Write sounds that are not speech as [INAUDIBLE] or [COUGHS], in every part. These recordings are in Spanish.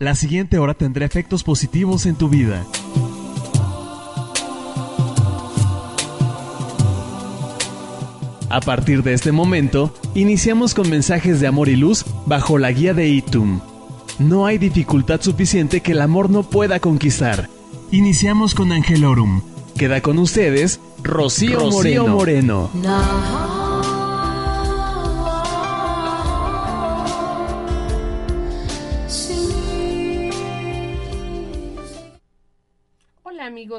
La siguiente hora tendrá efectos positivos en tu vida. A partir de este momento, iniciamos con mensajes de amor y luz bajo la guía de Itum. No hay dificultad suficiente que el amor no pueda conquistar. Iniciamos con Angelorum. Queda con ustedes Rocío, Moreno. Hola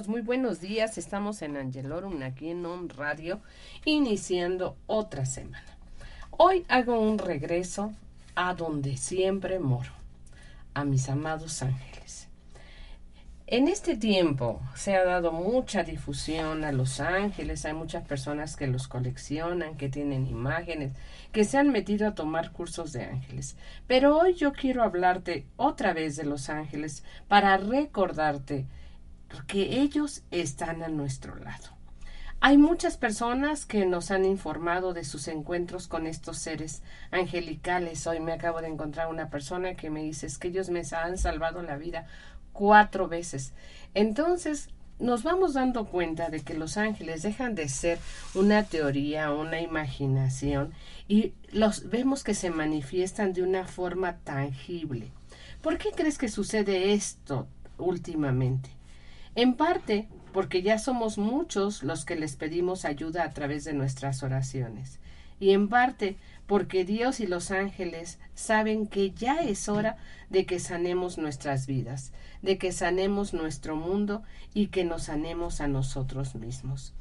muy buenos días. Estamos en Angelorum, aquí en On Radio, iniciando otra semana. Hoy hago un regreso a donde siempre moro, a mis amados ángeles. En este tiempo se ha dado mucha difusión a los ángeles, hay muchas personas que los coleccionan, que tienen imágenes, que se han metido a tomar cursos de ángeles. Pero hoy yo quiero hablarte otra vez de los ángeles para recordarte que ellos están a nuestro lado. Hay muchas personas que nos han informado de sus encuentros con estos seres angelicales. Hoy me acabo de encontrar una persona que me dice que ellos me han salvado la vida cuatro veces. Entonces, nos vamos dando cuenta de que los ángeles dejan de ser una teoría, una imaginación, y los vemos que se manifiestan de una forma tangible. ¿Por qué crees que sucede esto últimamente? En parte porque ya somos muchos los que les pedimos ayuda a través de nuestras oraciones. Y en parte porque Dios y los ángeles saben que ya es hora de que sanemos nuestras vidas, de que sanemos nuestro mundo y que nos sanemos a nosotros mismos.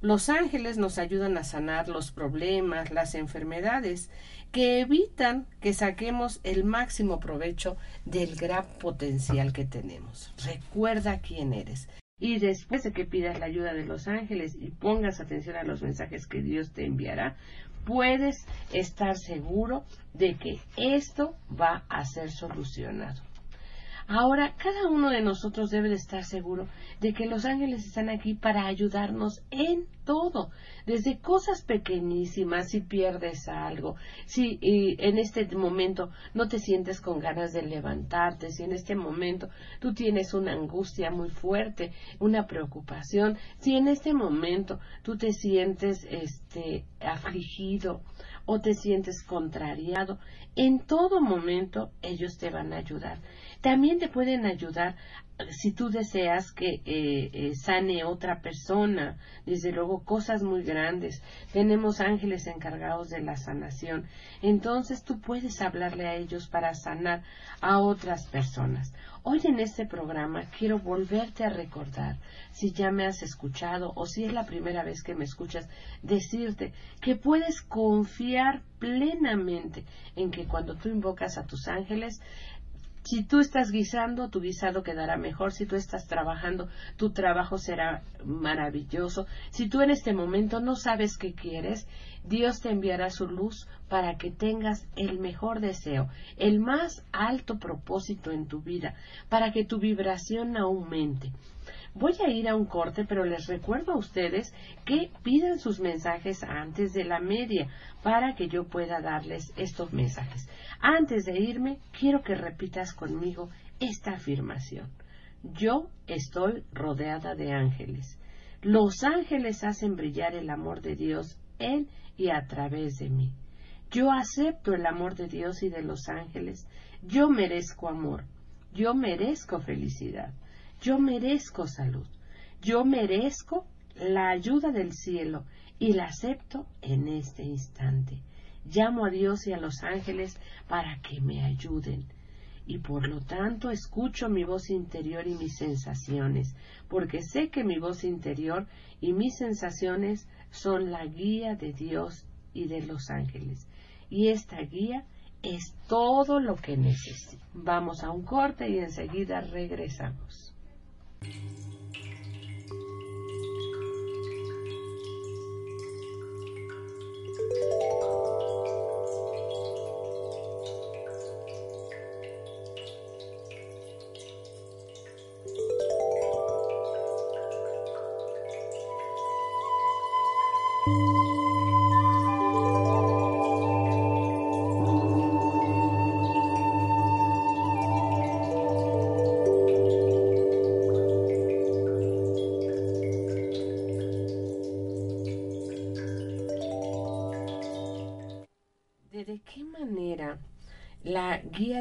Los ángeles nos ayudan a sanar los problemas, las enfermedades, que evitan que saquemos el máximo provecho del gran potencial que tenemos. Recuerda quién eres. Y después de que pidas la ayuda de los ángeles y pongas atención a los mensajes que Dios te enviará, puedes estar seguro de que esto va a ser solucionado. Ahora, cada uno de nosotros debe de estar seguro de que los ángeles están aquí para ayudarnos en todo, desde cosas pequeñísimas, si pierdes algo, si en este momento no te sientes con ganas de levantarte, si en este momento tú tienes una angustia muy fuerte, una preocupación, si en este momento tú te sientes este afligido o te sientes contrariado, en todo momento ellos te van a ayudar. También te pueden ayudar si tú deseas que eh, eh, sane otra persona, desde luego cosas muy grandes. Tenemos ángeles encargados de la sanación. Entonces tú puedes hablarle a ellos para sanar a otras personas. Hoy en este programa quiero volverte a recordar, si ya me has escuchado o si es la primera vez que me escuchas, decirte que puedes confiar plenamente en que cuando tú invocas a tus ángeles, si tú estás guisando, tu guisado quedará mejor. Si tú estás trabajando, tu trabajo será maravilloso. Si tú en este momento no sabes qué quieres, Dios te enviará su luz para que tengas el mejor deseo, el más alto propósito en tu vida, para que tu vibración aumente. Voy a ir a un corte, pero les recuerdo a ustedes que pidan sus mensajes antes de la media para que yo pueda darles estos mensajes. Antes de irme, quiero que repitas conmigo esta afirmación. Yo estoy rodeada de ángeles. Los ángeles hacen brillar el amor de Dios en y a través de mí. Yo acepto el amor de Dios y de los ángeles. Yo merezco amor. Yo merezco felicidad. Yo merezco salud. Yo merezco la ayuda del cielo y la acepto en este instante. Llamo a Dios y a los ángeles para que me ayuden. Y por lo tanto escucho mi voz interior y mis sensaciones, porque sé que mi voz interior y mis sensaciones son la guía de Dios y de los ángeles. Y esta guía es todo lo que necesita. Vamos a un corte y enseguida regresamos. Thank you.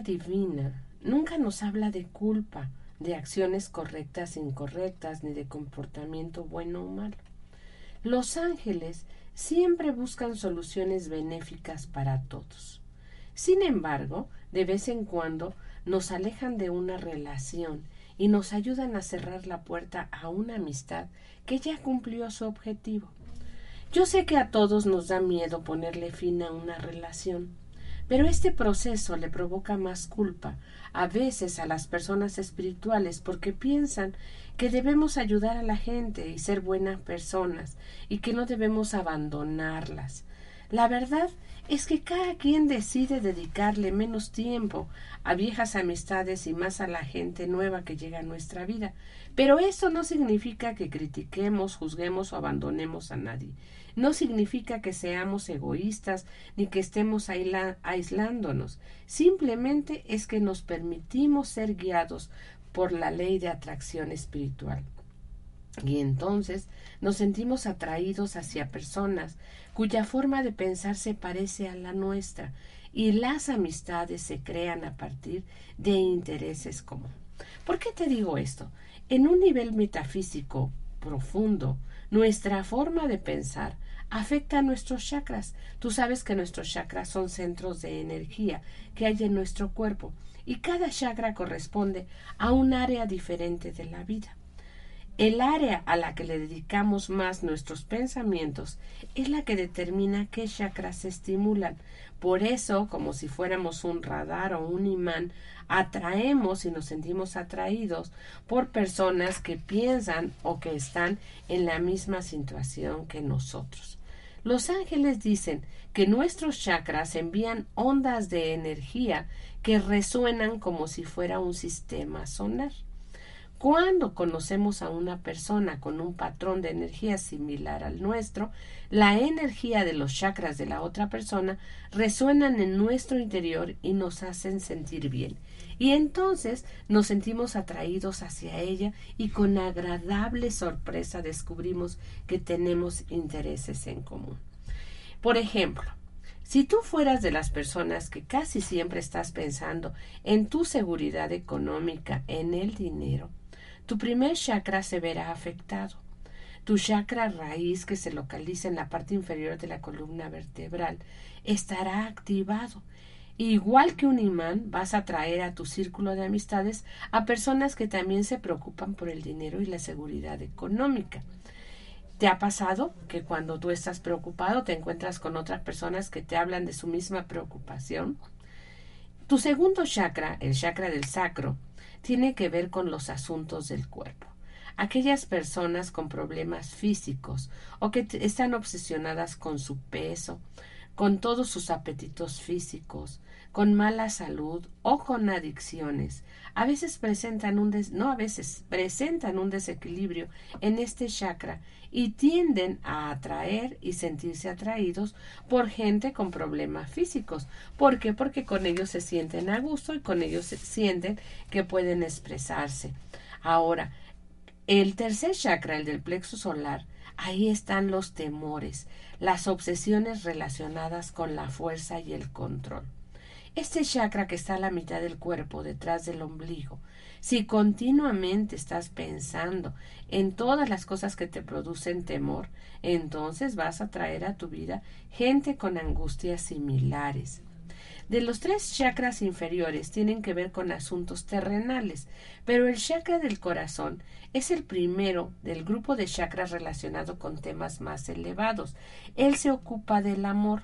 Divina nunca nos habla de culpa, de acciones correctas e incorrectas, ni de comportamiento bueno o malo? Los ángeles siempre buscan soluciones benéficas para todos. Sin embargo, de vez en cuando nos alejan de una relación y nos ayudan a cerrar la puerta a una amistad que ya cumplió su objetivo. Yo sé que a todos nos da miedo ponerle fin a una relación, pero este proceso le provoca más culpa a veces a las personas espirituales porque piensan que debemos ayudar a la gente y ser buenas personas y que no debemos abandonarlas. La verdad es que cada quien decide dedicarle menos tiempo a viejas amistades y más a la gente nueva que llega a nuestra vida. Pero eso no significa que critiquemos, juzguemos o abandonemos a nadie no significa que seamos egoístas ni que estemos aislándonos, simplemente es que nos permitimos ser guiados por la ley de atracción espiritual. Y entonces nos sentimos atraídos hacia personas cuya forma de pensar se parece a la nuestra y las amistades se crean a partir de intereses comunes. ¿Por qué te digo esto? En un nivel metafísico profundo, nuestra forma de pensar afecta a nuestros chakras. Tú sabes que nuestros chakras son centros de energía que hay en nuestro cuerpo y cada chakra corresponde a un área diferente de la vida. El área a la que le dedicamos más nuestros pensamientos es la que determina qué chakras se estimulan. Por eso, como si fuéramos un radar o un imán, atraemos y nos sentimos atraídos por personas que piensan o que están en la misma situación que nosotros. Los ángeles dicen que nuestros chakras envían ondas de energía que resuenan como si fuera un sistema sonar. Cuando conocemos a una persona con un patrón de energía similar al nuestro, la energía de los chakras de la otra persona resuenan en nuestro interior y nos hacen sentir bien. Y entonces nos sentimos atraídos hacia ella y con agradable sorpresa descubrimos que tenemos intereses en común. Por ejemplo, si tú fueras de las personas que casi siempre estás pensando en tu seguridad económica, en el dinero, tu primer chakra se verá afectado. Tu chakra raíz, que se localiza en la parte inferior de la columna vertebral, estará activado Igual que un imán, vas a traer a tu círculo de amistades a personas que también se preocupan por el dinero y la seguridad económica. ¿Te ha pasado que cuando tú estás preocupado te encuentras con otras personas que te hablan de su misma preocupación? Tu segundo chakra, el chakra del sacro, tiene que ver con los asuntos del cuerpo. Aquellas personas con problemas físicos o que están obsesionadas con su peso, con todos sus apetitos físicos, con mala salud o con adicciones, a veces presentan un no a veces presentan un desequilibrio en este chakra y tienden a atraer y sentirse atraídos por gente con problemas físicos. ¿Por qué? Porque con ellos se sienten a gusto y con ellos se sienten que pueden expresarse. Ahora, el tercer chakra, el del plexo solar, Ahí están los temores, las obsesiones relacionadas con la fuerza y el control. Este chakra que está a la mitad del cuerpo, detrás del ombligo, si continuamente estás pensando en todas las cosas que te producen temor, entonces vas a traer a tu vida gente con angustias similares de los tres chakras inferiores tienen que ver con asuntos terrenales, pero el chakra del corazón es el primero del grupo de chakras relacionado con temas más elevados. Él se ocupa del amor.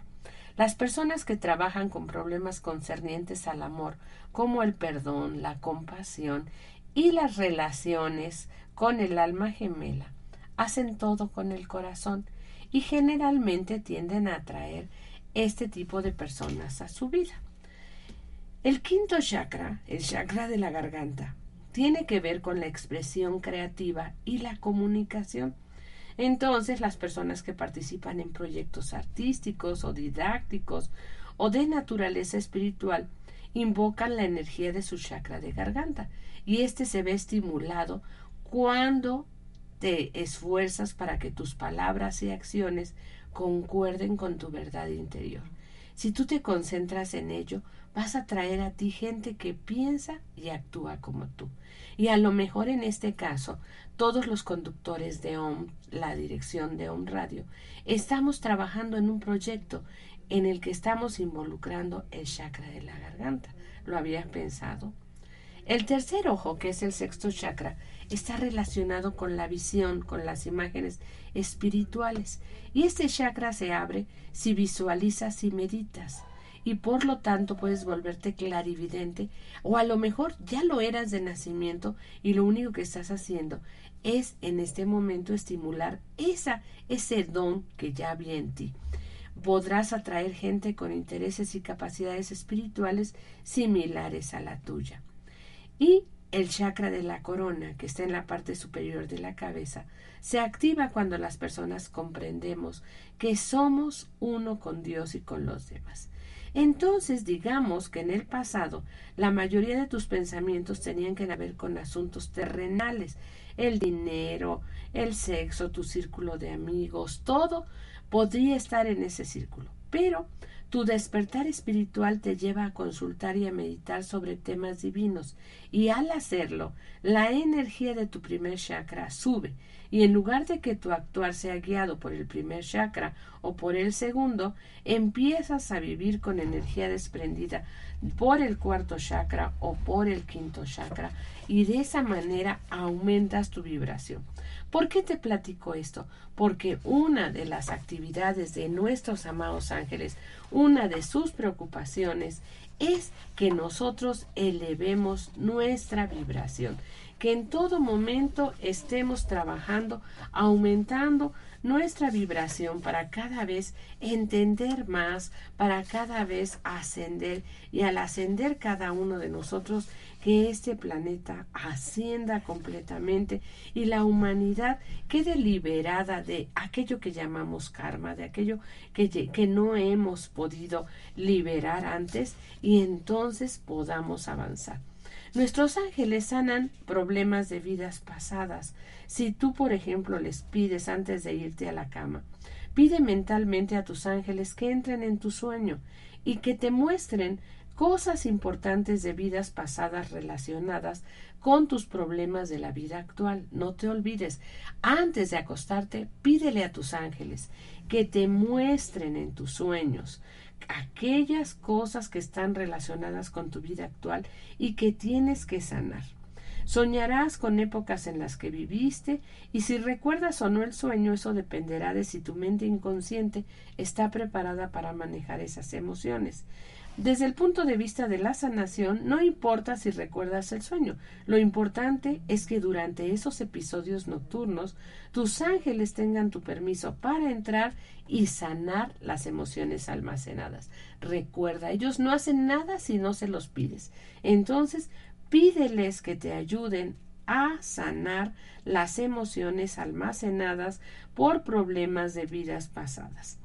Las personas que trabajan con problemas concernientes al amor, como el perdón, la compasión y las relaciones con el alma gemela, hacen todo con el corazón y generalmente tienden a atraer este tipo de personas a su vida. El quinto chakra, el chakra de la garganta, tiene que ver con la expresión creativa y la comunicación. Entonces, las personas que participan en proyectos artísticos o didácticos o de naturaleza espiritual invocan la energía de su chakra de garganta y este se ve estimulado cuando te esfuerzas para que tus palabras y acciones concuerden con tu verdad interior. Si tú te concentras en ello, vas a traer a ti gente que piensa y actúa como tú. Y a lo mejor en este caso, todos los conductores de OM, la dirección de OM Radio, estamos trabajando en un proyecto en el que estamos involucrando el chakra de la garganta. ¿Lo habías pensado? El tercer ojo, que es el sexto chakra, está relacionado con la visión, con las imágenes espirituales. Y este chakra se abre si visualizas y meditas. Y por lo tanto puedes volverte clarividente o a lo mejor ya lo eras de nacimiento y lo único que estás haciendo es en este momento estimular esa, ese don que ya había en ti. Podrás atraer gente con intereses y capacidades espirituales similares a la tuya. Y el chakra de la corona, que está en la parte superior de la cabeza, se activa cuando las personas comprendemos que somos uno con Dios y con los demás. Entonces digamos que en el pasado la mayoría de tus pensamientos tenían que ver con asuntos terrenales, el dinero, el sexo, tu círculo de amigos, todo podría estar en ese círculo. Pero tu despertar espiritual te lleva a consultar y a meditar sobre temas divinos y al hacerlo, la energía de tu primer chakra sube y en lugar de que tu actuar sea guiado por el primer chakra o por el segundo, empiezas a vivir con energía desprendida por el cuarto chakra o por el quinto chakra y de esa manera aumentas tu vibración. ¿Por qué te platico esto? Porque una de las actividades de nuestros amados ángeles, una de sus preocupaciones es que nosotros elevemos nuestra vibración, que en todo momento estemos trabajando, aumentando nuestra vibración para cada vez entender más, para cada vez ascender y al ascender cada uno de nosotros que este planeta ascienda completamente y la humanidad quede liberada de aquello que llamamos karma, de aquello que, que no hemos podido liberar antes y entonces podamos avanzar. Nuestros ángeles sanan problemas de vidas pasadas. Si tú, por ejemplo, les pides antes de irte a la cama, pide mentalmente a tus ángeles que entren en tu sueño y que te muestren cosas importantes de vidas pasadas relacionadas con tus problemas de la vida actual. No te olvides, antes de acostarte, pídele a tus ángeles que te muestren en tus sueños aquellas cosas que están relacionadas con tu vida actual y que tienes que sanar. Soñarás con épocas en las que viviste y si recuerdas o no el sueño, eso dependerá de si tu mente inconsciente está preparada para manejar esas emociones. Desde el punto de vista de la sanación, no importa si recuerdas el sueño, lo importante es que durante esos episodios nocturnos tus ángeles tengan tu permiso para entrar y sanar las emociones almacenadas. Recuerda, ellos no hacen nada si no se los pides. Entonces, pídeles que te ayuden a sanar las emociones almacenadas por problemas de vidas pasadas.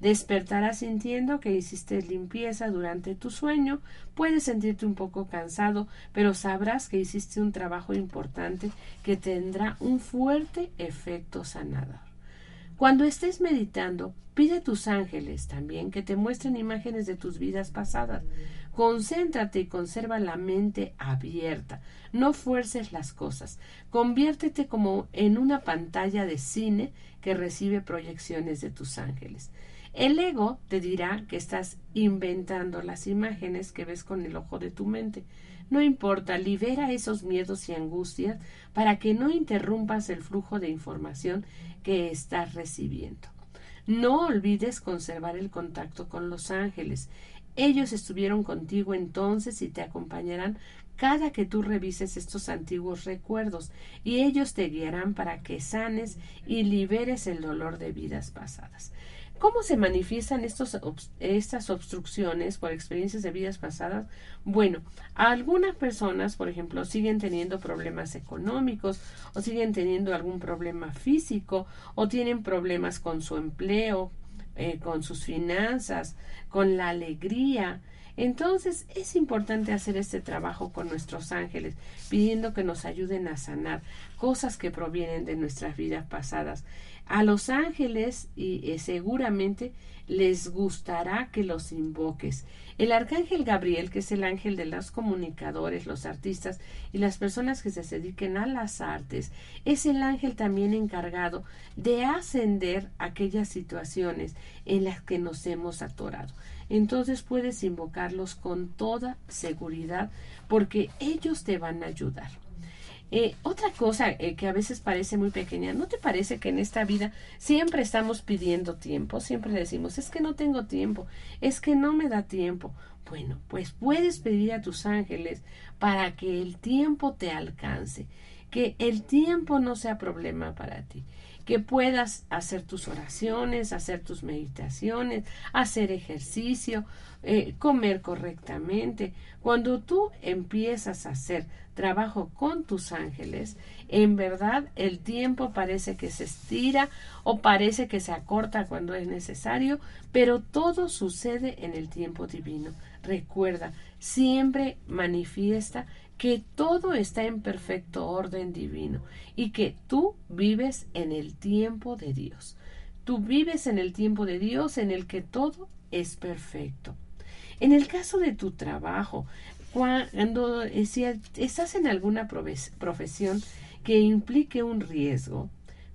Despertarás sintiendo que hiciste limpieza durante tu sueño, puedes sentirte un poco cansado, pero sabrás que hiciste un trabajo importante que tendrá un fuerte efecto sanador. Cuando estés meditando, pide a tus ángeles también que te muestren imágenes de tus vidas pasadas. Concéntrate y conserva la mente abierta. No fuerces las cosas. Conviértete como en una pantalla de cine que recibe proyecciones de tus ángeles. El ego te dirá que estás inventando las imágenes que ves con el ojo de tu mente. No importa, libera esos miedos y angustias para que no interrumpas el flujo de información que estás recibiendo. No olvides conservar el contacto con los ángeles. Ellos estuvieron contigo entonces y te acompañarán cada que tú revises estos antiguos recuerdos y ellos te guiarán para que sanes y liberes el dolor de vidas pasadas. ¿Cómo se manifiestan estos, estas obstrucciones por experiencias de vidas pasadas? Bueno, algunas personas, por ejemplo, siguen teniendo problemas económicos o siguen teniendo algún problema físico o tienen problemas con su empleo, eh, con sus finanzas, con la alegría. Entonces es importante hacer este trabajo con nuestros ángeles, pidiendo que nos ayuden a sanar cosas que provienen de nuestras vidas pasadas. A los ángeles y eh, seguramente les gustará que los invoques. El arcángel Gabriel, que es el ángel de los comunicadores, los artistas y las personas que se dediquen a las artes, es el ángel también encargado de ascender aquellas situaciones en las que nos hemos atorado. Entonces puedes invocarlos con toda seguridad porque ellos te van a ayudar. Eh, otra cosa eh, que a veces parece muy pequeña, ¿no te parece que en esta vida siempre estamos pidiendo tiempo? Siempre decimos, es que no tengo tiempo, es que no me da tiempo. Bueno, pues puedes pedir a tus ángeles para que el tiempo te alcance, que el tiempo no sea problema para ti que puedas hacer tus oraciones, hacer tus meditaciones, hacer ejercicio, eh, comer correctamente. Cuando tú empiezas a hacer trabajo con tus ángeles, en verdad el tiempo parece que se estira o parece que se acorta cuando es necesario, pero todo sucede en el tiempo divino. Recuerda, siempre manifiesta que todo está en perfecto orden divino y que tú vives en el tiempo de Dios. Tú vives en el tiempo de Dios en el que todo es perfecto. En el caso de tu trabajo, cuando estás en alguna profesión que implique un riesgo,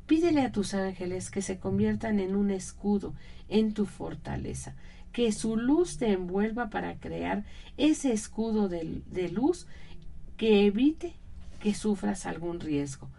pídele a tus ángeles que se conviertan en un escudo en tu fortaleza, que su luz te envuelva para crear ese escudo de, de luz que evite que sufras algún riesgo.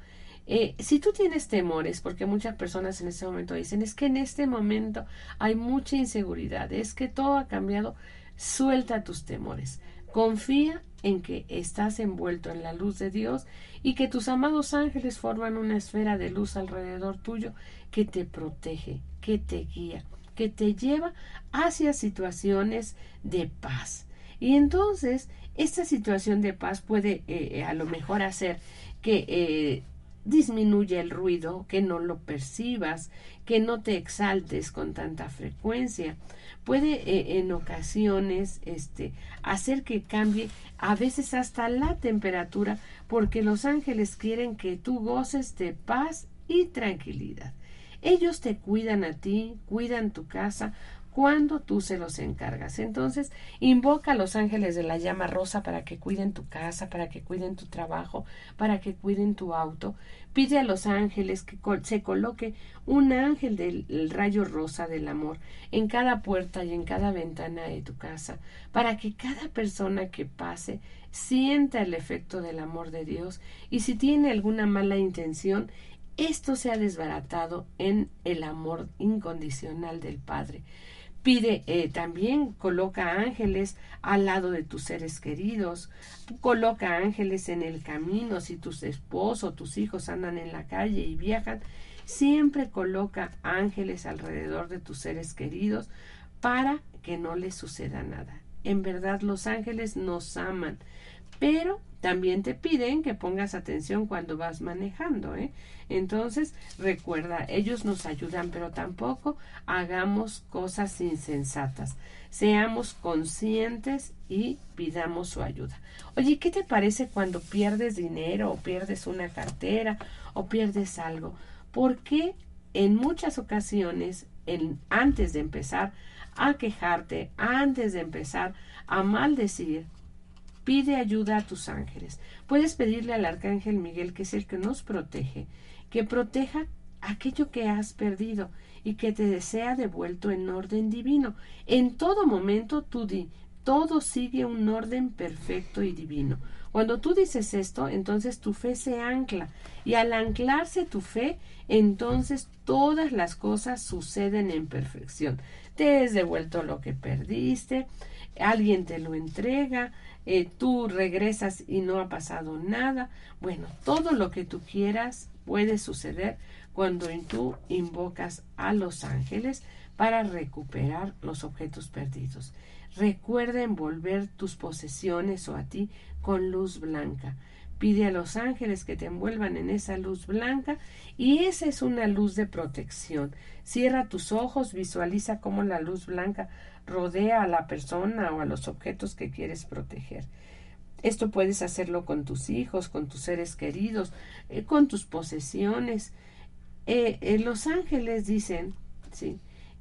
Eh, si tú tienes temores, porque muchas personas en este momento dicen, es que en este momento hay mucha inseguridad, es que todo ha cambiado, suelta tus temores. Confía en que estás envuelto en la luz de Dios y que tus amados ángeles forman una esfera de luz alrededor tuyo que te protege, que te guía, que te lleva hacia situaciones de paz. Y entonces esta situación de paz puede eh, eh, a lo mejor hacer que eh, disminuya el ruido, que no lo percibas, que no te exaltes con tanta frecuencia. Puede en ocasiones este, hacer que cambie a veces hasta la temperatura porque los ángeles quieren que tú goces de paz y tranquilidad. Ellos te cuidan a ti, cuidan tu casa, cuando tú se los encargas. Entonces, invoca a los ángeles de la llama rosa para que cuiden tu casa, para que cuiden tu trabajo, para que cuiden tu auto. Pide a los ángeles que se coloque un ángel del rayo rosa del amor en cada puerta y en cada ventana de tu casa, para que cada persona que pase sienta el efecto del amor de Dios y si tiene alguna mala intención, esto sea desbaratado en el amor incondicional del Padre. Pide eh, también, coloca ángeles al lado de tus seres queridos, coloca ángeles en el camino si tus esposos tus hijos andan en la calle y viajan, siempre coloca ángeles alrededor de tus seres queridos para que no les suceda nada. En verdad los ángeles nos aman, pero también te piden que pongas atención cuando vas manejando. ¿eh? Entonces, recuerda, ellos nos ayudan, pero tampoco hagamos cosas insensatas. Seamos conscientes y pidamos su ayuda. Oye, ¿qué te parece cuando pierdes dinero o pierdes una cartera o pierdes algo? Porque en muchas ocasiones, antes de empezar a quejarte, antes de empezar a maldecir, Pide ayuda a tus ángeles. Puedes pedirle al arcángel Miguel, que es el que nos protege, que proteja aquello que has perdido y que te desea devuelto en orden divino. En todo momento tú di, todo sigue un orden perfecto y divino. Cuando tú dices esto, entonces tu fe se ancla y al anclarse tu fe, entonces todas las cosas suceden en perfección. Te es devuelto lo que perdiste, alguien te lo entrega, eh, tú regresas y no ha pasado nada. Bueno, todo lo que tú quieras puede suceder cuando tú invocas a los ángeles para recuperar los objetos perdidos. Recuerda envolver tus posesiones o a ti con luz blanca. Pide a los ángeles que te envuelvan en esa luz blanca y esa es una luz de protección. Cierra tus ojos, visualiza cómo la luz blanca rodea a la persona o a los objetos que quieres proteger. Esto puedes hacerlo con tus hijos, con tus seres queridos, eh, con tus posesiones. Eh, eh, los ángeles dicen ¿sí?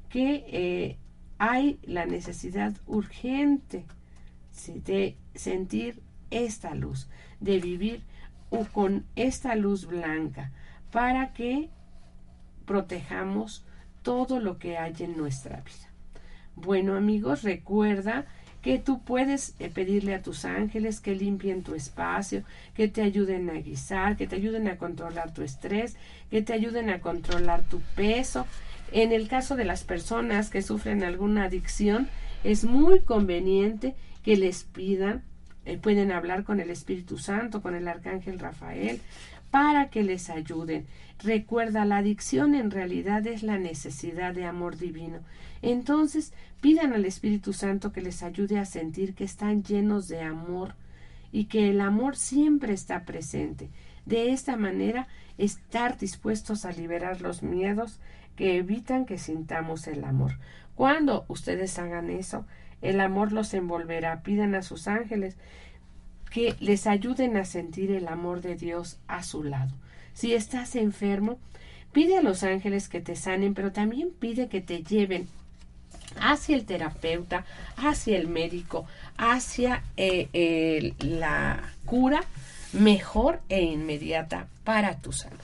que hay la necesidad urgente de sentir esta luz, de vivir con esta luz blanca, para que protejamos todo lo que hay en nuestra vida. Bueno amigos, recuerda que tú puedes eh, pedirle a tus ángeles que limpien tu espacio, que te ayuden a guisar, que te ayuden a controlar tu estrés, que te ayuden a controlar tu peso. En el caso de las personas que sufren alguna adicción, es muy conveniente que les pidan, eh, pueden hablar con el Espíritu Santo, con el Arcángel Rafael, para que les ayuden. Recuerda, la adicción en realidad es la necesidad de amor divino. Entonces, pidan al Espíritu Santo que les ayude a sentir que están llenos de amor y que el amor siempre está presente. De esta manera, estar dispuestos a liberar los miedos que evitan que sintamos el amor. Cuando ustedes hagan eso, el amor los envolverá. Pidan a sus ángeles que les ayuden a sentir el amor de Dios a su lado. Si estás enfermo, pide a los ángeles que te sanen, pero también pide que te lleven hacia el terapeuta, hacia el médico, hacia eh, la cura mejor e inmediata para tu salud.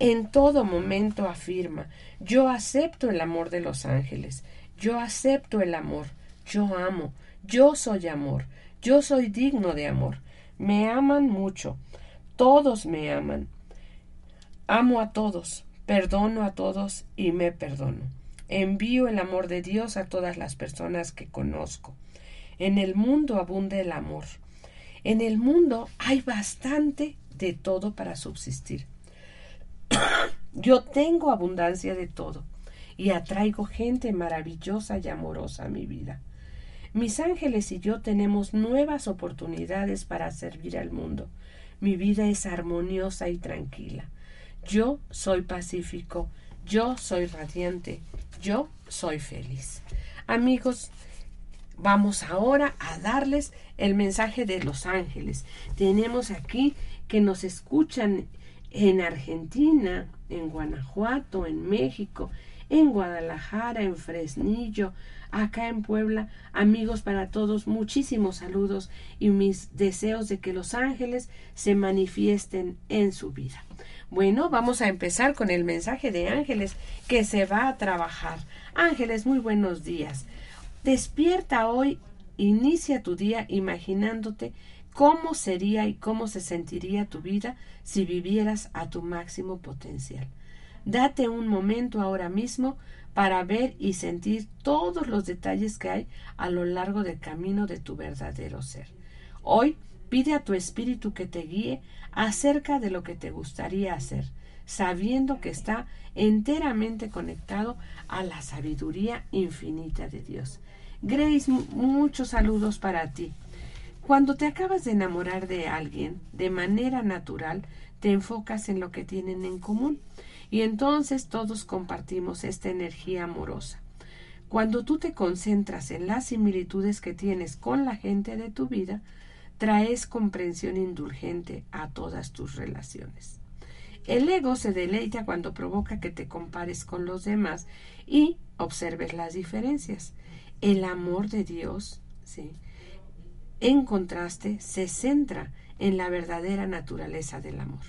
En todo momento afirma, yo acepto el amor de los ángeles, yo acepto el amor, yo amo, yo soy amor, yo soy digno de amor, me aman mucho. Todos me aman. Amo a todos, perdono a todos y me perdono. Envío el amor de Dios a todas las personas que conozco. En el mundo abunde el amor. En el mundo hay bastante de todo para subsistir. [COUGHS] Yo tengo abundancia de todo y atraigo gente maravillosa y amorosa a mi vida. Mis ángeles y yo tenemos nuevas oportunidades para servir al mundo. Mi vida es armoniosa y tranquila. Yo soy pacífico, yo soy radiante, yo soy feliz. Amigos, vamos ahora a darles el mensaje de los ángeles. Tenemos aquí que nos escuchan en Argentina, en Guanajuato, en México, en Guadalajara, en Fresnillo, acá en Puebla. Amigos para todos, muchísimos saludos y mis deseos de que los ángeles se manifiesten en su vida. Bueno, vamos a empezar con el mensaje de ángeles que se va a trabajar. Ángeles, muy buenos días. Despierta hoy, inicia tu día imaginándote cómo sería y cómo se sentiría tu vida si vivieras a tu máximo potencial. Date un momento ahora mismo para ver y sentir todos los detalles que hay a lo largo del camino de tu verdadero ser. Hoy pide a tu espíritu que te guíe acerca de lo que te gustaría hacer, sabiendo que está enteramente conectado a la sabiduría infinita de Dios. Grace, muchos saludos para ti. Cuando te acabas de enamorar de alguien, de manera natural, te enfocas en lo que tienen en común y entonces todos compartimos esta energía amorosa. Cuando tú te concentras en las similitudes que tienes con la gente de tu vida, traes comprensión indulgente a todas tus relaciones. El ego se deleita cuando provoca que te compares con los demás y observes las diferencias. El amor de Dios, ¿sí? en contraste, se centra en la verdadera naturaleza del amor.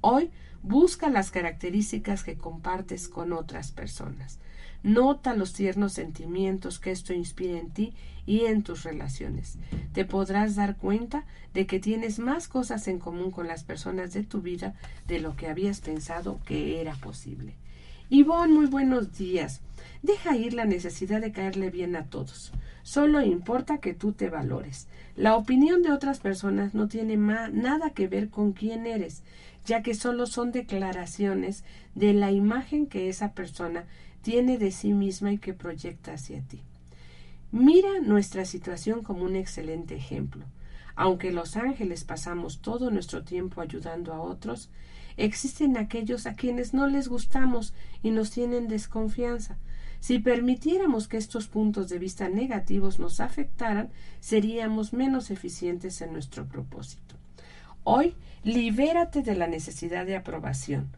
Hoy busca las características que compartes con otras personas. Nota los tiernos sentimientos que esto inspira en ti y en tus relaciones. Te podrás dar cuenta de que tienes más cosas en común con las personas de tu vida de lo que habías pensado que era posible. Ivonne, muy buenos días. Deja ir la necesidad de caerle bien a todos. Solo importa que tú te valores. La opinión de otras personas no tiene nada que ver con quién eres, ya que solo son declaraciones de la imagen que esa persona tiene de sí misma y que proyecta hacia ti. Mira nuestra situación como un excelente ejemplo. Aunque los ángeles pasamos todo nuestro tiempo ayudando a otros, existen aquellos a quienes no les gustamos y nos tienen desconfianza. Si permitiéramos que estos puntos de vista negativos nos afectaran, seríamos menos eficientes en nuestro propósito. Hoy, libérate de la necesidad de aprobación.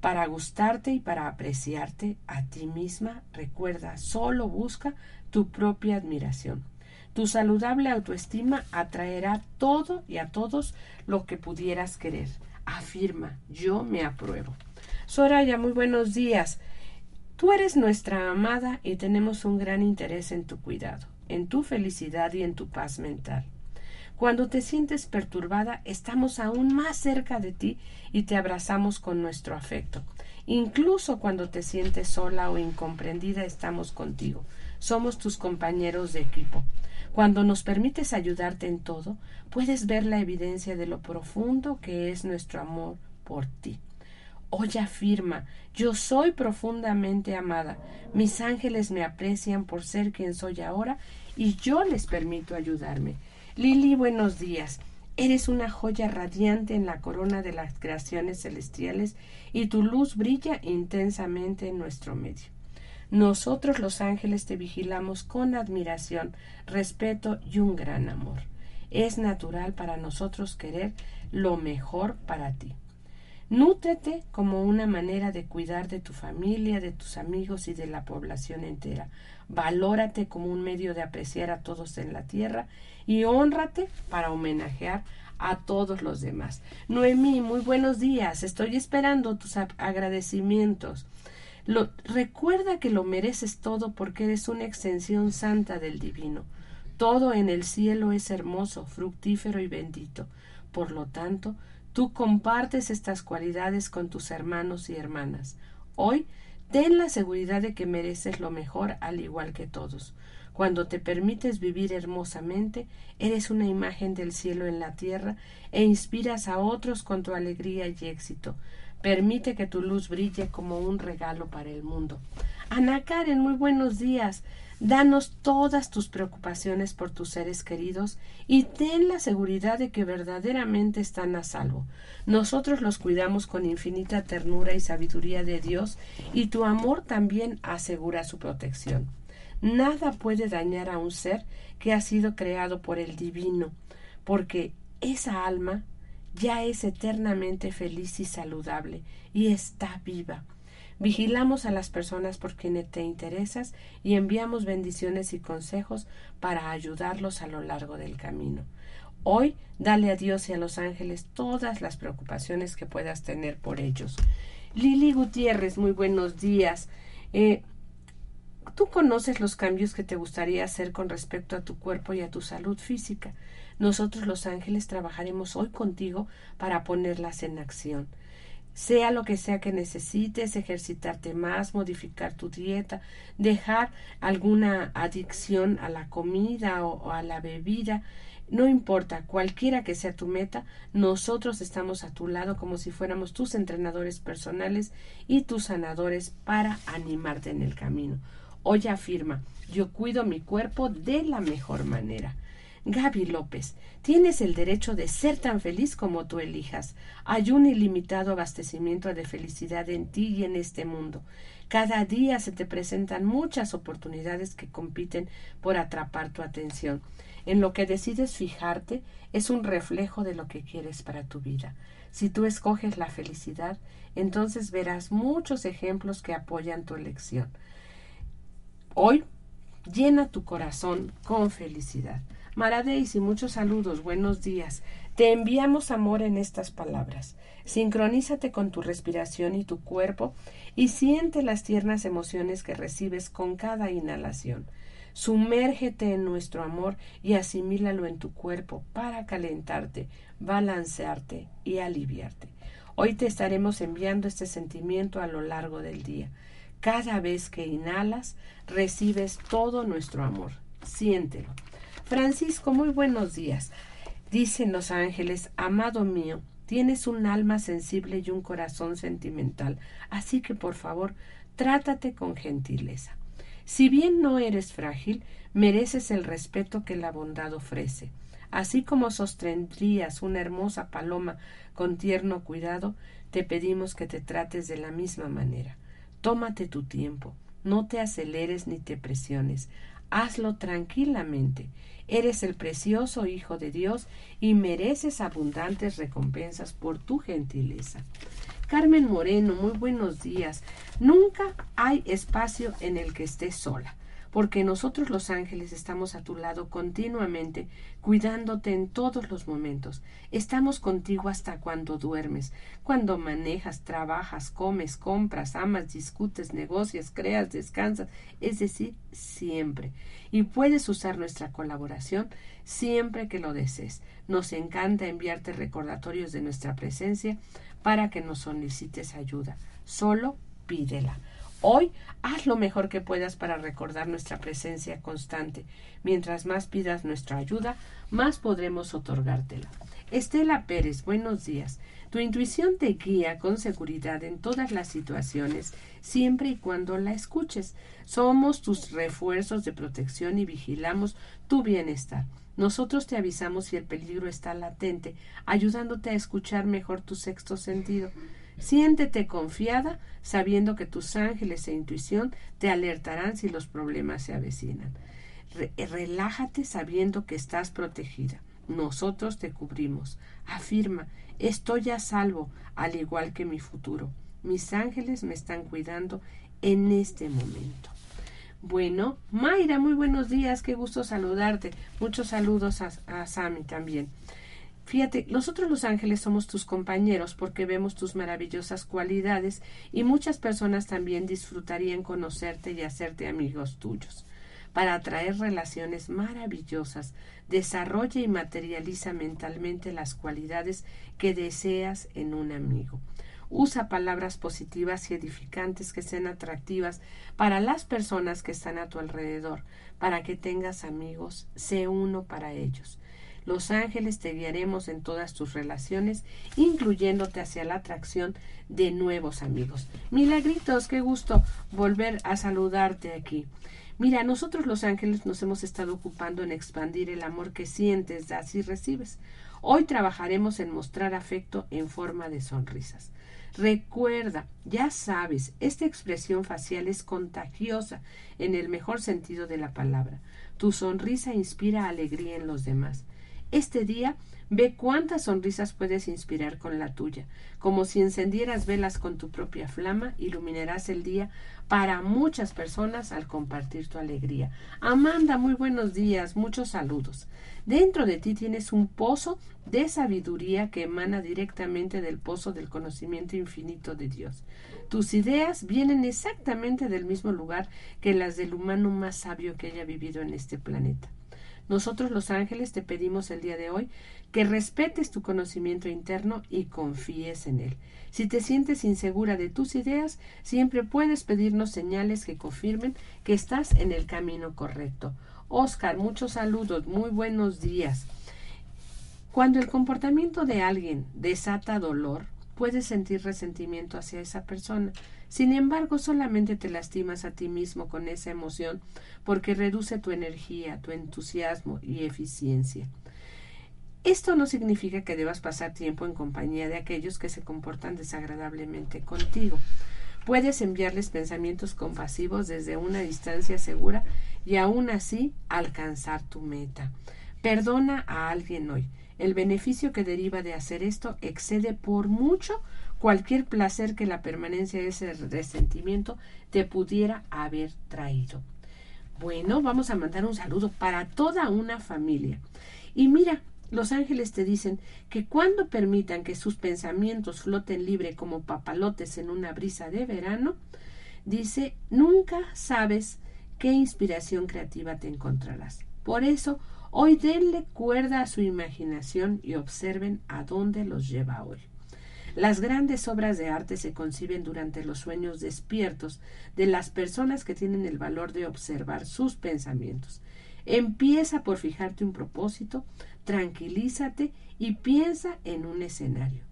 Para gustarte y para apreciarte a ti misma, recuerda, solo busca tu propia admiración. Tu saludable autoestima atraerá todo y a todos lo que pudieras querer. Afirma, yo me apruebo. Soraya, muy buenos días. Tú eres nuestra amada y tenemos un gran interés en tu cuidado, en tu felicidad y en tu paz mental. Cuando te sientes perturbada, estamos aún más cerca de ti y te abrazamos con nuestro afecto. Incluso cuando te sientes sola o incomprendida, estamos contigo. Somos tus compañeros de equipo. Cuando nos permites ayudarte en todo, puedes ver la evidencia de lo profundo que es nuestro amor por ti. Hoy afirma, yo soy profundamente amada. Mis ángeles me aprecian por ser quien soy ahora y yo les permito ayudarme. Lili, buenos días. Eres una joya radiante en la corona de las creaciones celestiales y tu luz brilla intensamente en nuestro medio. Nosotros los ángeles te vigilamos con admiración, respeto y un gran amor. Es natural para nosotros querer lo mejor para ti. Nútrete como una manera de cuidar de tu familia, de tus amigos y de la población entera. Valórate como un medio de apreciar a todos en la tierra y honrate para homenajear a todos los demás. Noemí, muy buenos días. Estoy esperando tus agradecimientos. Lo, recuerda que lo mereces todo porque eres una extensión santa del divino. Todo en el cielo es hermoso, fructífero y bendito. Por lo tanto, tú compartes estas cualidades con tus hermanos y hermanas. Hoy, ten la seguridad de que mereces lo mejor al igual que todos. Cuando te permites vivir hermosamente, eres una imagen del cielo en la tierra e inspiras a otros con tu alegría y éxito. Permite que tu luz brille como un regalo para el mundo. Ana Karen, muy buenos días. Danos todas tus preocupaciones por tus seres queridos y ten la seguridad de que verdaderamente están a salvo. Nosotros los cuidamos con infinita ternura y sabiduría de Dios y tu amor también asegura su protección. Nada puede dañar a un ser que ha sido creado por el divino, porque esa alma ya es eternamente feliz y saludable y está viva. Vigilamos a las personas por quienes te interesas y enviamos bendiciones y consejos para ayudarlos a lo largo del camino. Hoy dale a Dios y a los ángeles todas las preocupaciones que puedas tener por ellos. Lili Gutiérrez, muy buenos días. Eh, Tú conoces los cambios que te gustaría hacer con respecto a tu cuerpo y a tu salud física. Nosotros los ángeles trabajaremos hoy contigo para ponerlas en acción. Sea lo que sea que necesites, ejercitarte más, modificar tu dieta, dejar alguna adicción a la comida o, a la bebida, no importa, cualquiera que sea tu meta, nosotros estamos a tu lado como si fuéramos tus entrenadores personales y tus sanadores para animarte en el camino. Hoy afirma, yo cuido mi cuerpo de la mejor manera. Gaby López, tienes el derecho de ser tan feliz como tú elijas. Hay un ilimitado abastecimiento de felicidad en ti y en este mundo. Cada día se te presentan muchas oportunidades que compiten por atrapar tu atención. En lo que decides fijarte es un reflejo de lo que quieres para tu vida. Si tú escoges la felicidad, entonces verás muchos ejemplos que apoyan tu elección. Hoy llena tu corazón con felicidad. Maradeis y muchos saludos, buenos días. Te enviamos amor en estas palabras. Sincronízate con tu respiración y tu cuerpo y siente las tiernas emociones que recibes con cada inhalación. Sumérgete en nuestro amor y asimílalo en tu cuerpo para calentarte, balancearte y aliviarte. Hoy te estaremos enviando este sentimiento a lo largo del día. Cada vez que inhalas, recibes todo nuestro amor. Siéntelo. Francisco, muy buenos días. Dicen los ángeles, amado mío, tienes un alma sensible y un corazón sentimental, así que por favor, trátate con gentileza. Si bien no eres frágil, mereces el respeto que la bondad ofrece. Así como sostendrías una hermosa paloma con tierno cuidado, te pedimos que te trates de la misma manera. Tómate tu tiempo, no te aceleres ni te presiones, hazlo tranquilamente. Eres el precioso Hijo de Dios y mereces abundantes recompensas por tu gentileza. Carmen Moreno, muy buenos días. Nunca hay espacio en el que estés sola porque nosotros los ángeles estamos a tu lado continuamente, cuidándote en todos los momentos. Estamos contigo hasta cuando duermes, cuando manejas, trabajas, comes, compras, amas, discutes, negocias, creas, descansas, es decir, siempre. Y puedes usar nuestra colaboración siempre que lo desees. Nos encanta enviarte recordatorios de nuestra presencia para que nos solicites ayuda. Solo pídela. Hoy haz lo mejor que puedas para recordar nuestra presencia constante. Mientras más pidas nuestra ayuda, más podremos otorgártela. Estela Pérez, buenos días. Tu intuición te guía con seguridad en todas las situaciones, siempre y cuando la escuches. Somos tus refuerzos de protección y vigilamos tu bienestar. Nosotros te avisamos si el peligro está latente, ayudándote a escuchar mejor tu sexto sentido. Siéntete confiada sabiendo que tus ángeles e intuición te alertarán si los problemas se avecinan. relájate sabiendo que estás protegida. Nosotros te cubrimos. Afirma, estoy a salvo, al igual que mi futuro. Mis ángeles me están cuidando en este momento. Bueno, Mayra, muy buenos días, qué gusto saludarte. Muchos saludos a, a Sami también. Fíjate, nosotros los ángeles somos tus compañeros porque vemos tus maravillosas cualidades y muchas personas también disfrutarían conocerte y hacerte amigos tuyos. Para atraer relaciones maravillosas, desarrolla y materializa mentalmente las cualidades que deseas en un amigo. Usa palabras positivas y edificantes que sean atractivas para las personas que están a tu alrededor, para que tengas amigos, sé uno para ellos. Los ángeles te guiaremos en todas tus relaciones, incluyéndote hacia la atracción de nuevos amigos. Milagritos, qué gusto volver a saludarte aquí. Mira, nosotros los ángeles nos hemos estado ocupando en expandir el amor que sientes, das y recibes. Hoy trabajaremos en mostrar afecto en forma de sonrisas. Recuerda, ya sabes, esta expresión facial es contagiosa en el mejor sentido de la palabra. Tu sonrisa inspira alegría en los demás. Este día ve cuántas sonrisas puedes inspirar con la tuya. Como si encendieras velas con tu propia flama, iluminarás el día para muchas personas al compartir tu alegría. Amanda, muy buenos días, muchos saludos. Dentro de ti tienes un pozo de sabiduría que emana directamente del pozo del conocimiento infinito de Dios. Tus ideas vienen exactamente del mismo lugar que las del humano más sabio que haya vivido en este planeta. Nosotros los ángeles te pedimos el día de hoy que respetes tu conocimiento interno y confíes en él. Si te sientes insegura de tus ideas, siempre puedes pedirnos señales que confirmen que estás en el camino correcto. Oscar, muchos saludos, muy buenos días. Cuando el comportamiento de alguien desata dolor, puedes sentir resentimiento hacia esa persona. Sin embargo, solamente te lastimas a ti mismo con esa emoción porque reduce tu energía, tu entusiasmo y eficiencia. Esto no significa que debas pasar tiempo en compañía de aquellos que se comportan desagradablemente contigo. Puedes enviarles pensamientos compasivos desde una distancia segura y aún así alcanzar tu meta. Perdona a alguien hoy. El beneficio que deriva de hacer esto excede por mucho cualquier placer que la permanencia de ese resentimiento te pudiera haber traído. Bueno, vamos a mandar un saludo para toda una familia. Y mira, los ángeles te dicen que cuando permitan que sus pensamientos floten libre como papalotes en una brisa de verano, dice, nunca sabes qué inspiración creativa te encontrarás. Por eso, hoy denle cuerda a su imaginación y observen a dónde los lleva hoy. Las grandes obras de arte se conciben durante los sueños despiertos de las personas que tienen el valor de observar sus pensamientos. Empieza por fijarte un propósito, tranquilízate y piensa en un escenario.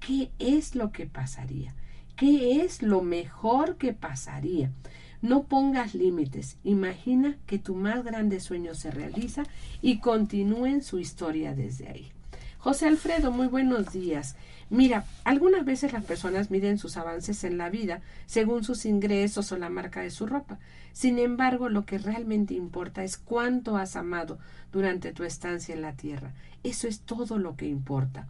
¿Qué es lo que pasaría? ¿Qué es lo mejor que pasaría? No pongas límites. Imagina que tu más grande sueño se realiza y continúen su historia desde ahí. José Alfredo, muy buenos días. Mira, algunas veces las personas miden sus avances en la vida según sus ingresos o la marca de su ropa. Sin embargo, lo que realmente importa es cuánto has amado durante tu estancia en la tierra. Eso es todo lo que importa.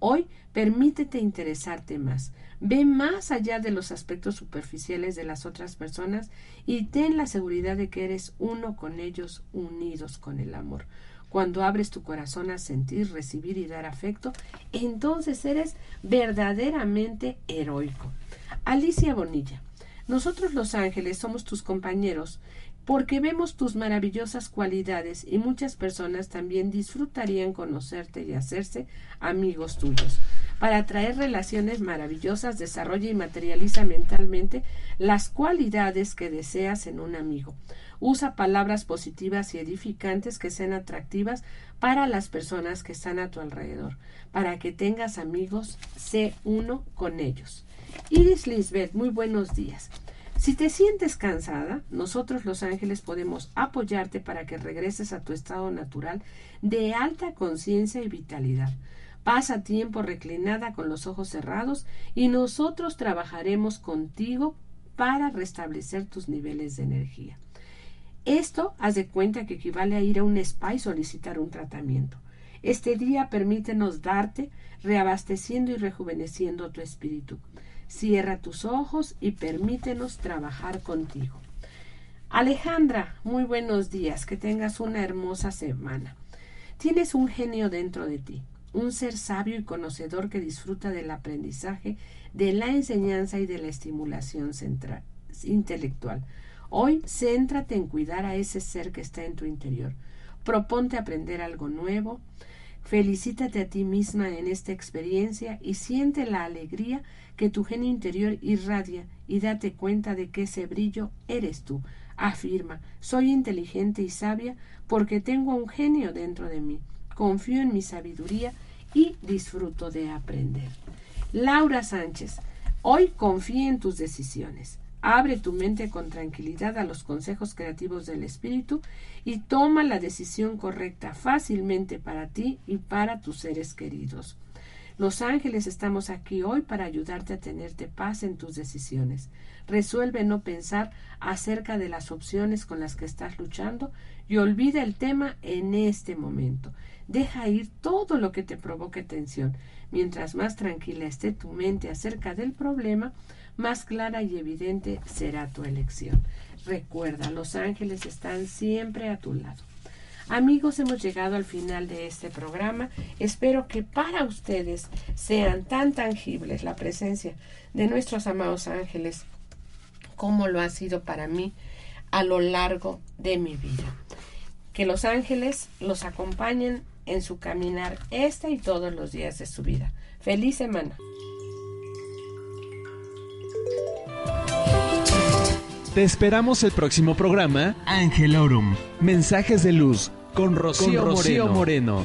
Hoy permítete interesarte más. Ve más allá de los aspectos superficiales de las otras personas y ten la seguridad de que eres uno con ellos, unidos con el amor. Cuando abres tu corazón a sentir, recibir y dar afecto, entonces eres verdaderamente heroico. Alicia Bonilla, nosotros los ángeles somos tus compañeros porque vemos tus maravillosas cualidades y muchas personas también disfrutarían conocerte y hacerse amigos tuyos. Para atraer relaciones maravillosas, desarrolla y materializa mentalmente las cualidades que deseas en un amigo. Usa palabras positivas y edificantes que sean atractivas para las personas que están a tu alrededor. Para que tengas amigos, sé uno con ellos. Iris Lisbeth, muy buenos días. Si te sientes cansada, nosotros los ángeles podemos apoyarte para que regreses a tu estado natural de alta conciencia y vitalidad. Pasa tiempo reclinada con los ojos cerrados y nosotros trabajaremos contigo para restablecer tus niveles de energía. Esto, haz de cuenta que equivale a ir a un spa y solicitar un tratamiento. Este día permítenos darte, reabasteciendo y rejuveneciendo tu espíritu. Cierra tus ojos y permítenos trabajar contigo. Alejandra, muy buenos días, que tengas una hermosa semana. Tienes un genio dentro de ti, un ser sabio y conocedor que disfruta del aprendizaje, de la enseñanza y de la estimulación central, intelectual. Hoy céntrate en cuidar a ese ser que está en tu interior. Proponte aprender algo nuevo. Felicítate a ti misma en esta experiencia y siente la alegría que tu genio interior irradia y date cuenta de que ese brillo eres tú. Afirma, soy inteligente y sabia porque tengo un genio dentro de mí. Confío en mi sabiduría y disfruto de aprender. Laura Sánchez, hoy confía en tus decisiones. Abre tu mente con tranquilidad a los consejos creativos del Espíritu y toma la decisión correcta fácilmente para ti y para tus seres queridos. Los ángeles estamos aquí hoy para ayudarte a tenerte paz en tus decisiones. Resuelve no pensar acerca de las opciones con las que estás luchando y olvida el tema en este momento. Deja ir todo lo que te provoque tensión. Mientras más tranquila esté tu mente acerca del problema, más clara y evidente será tu elección. Recuerda, los ángeles están siempre a tu lado. Amigos, hemos llegado al final de este programa. Espero que para ustedes sean tan tangibles la presencia de nuestros amados ángeles como lo ha sido para mí a lo largo de mi vida. Que los ángeles los acompañen en su caminar este y todos los días de su vida. Feliz semana. Te esperamos el próximo programa Angelorum. Mensajes de luz con Rocío, Moreno.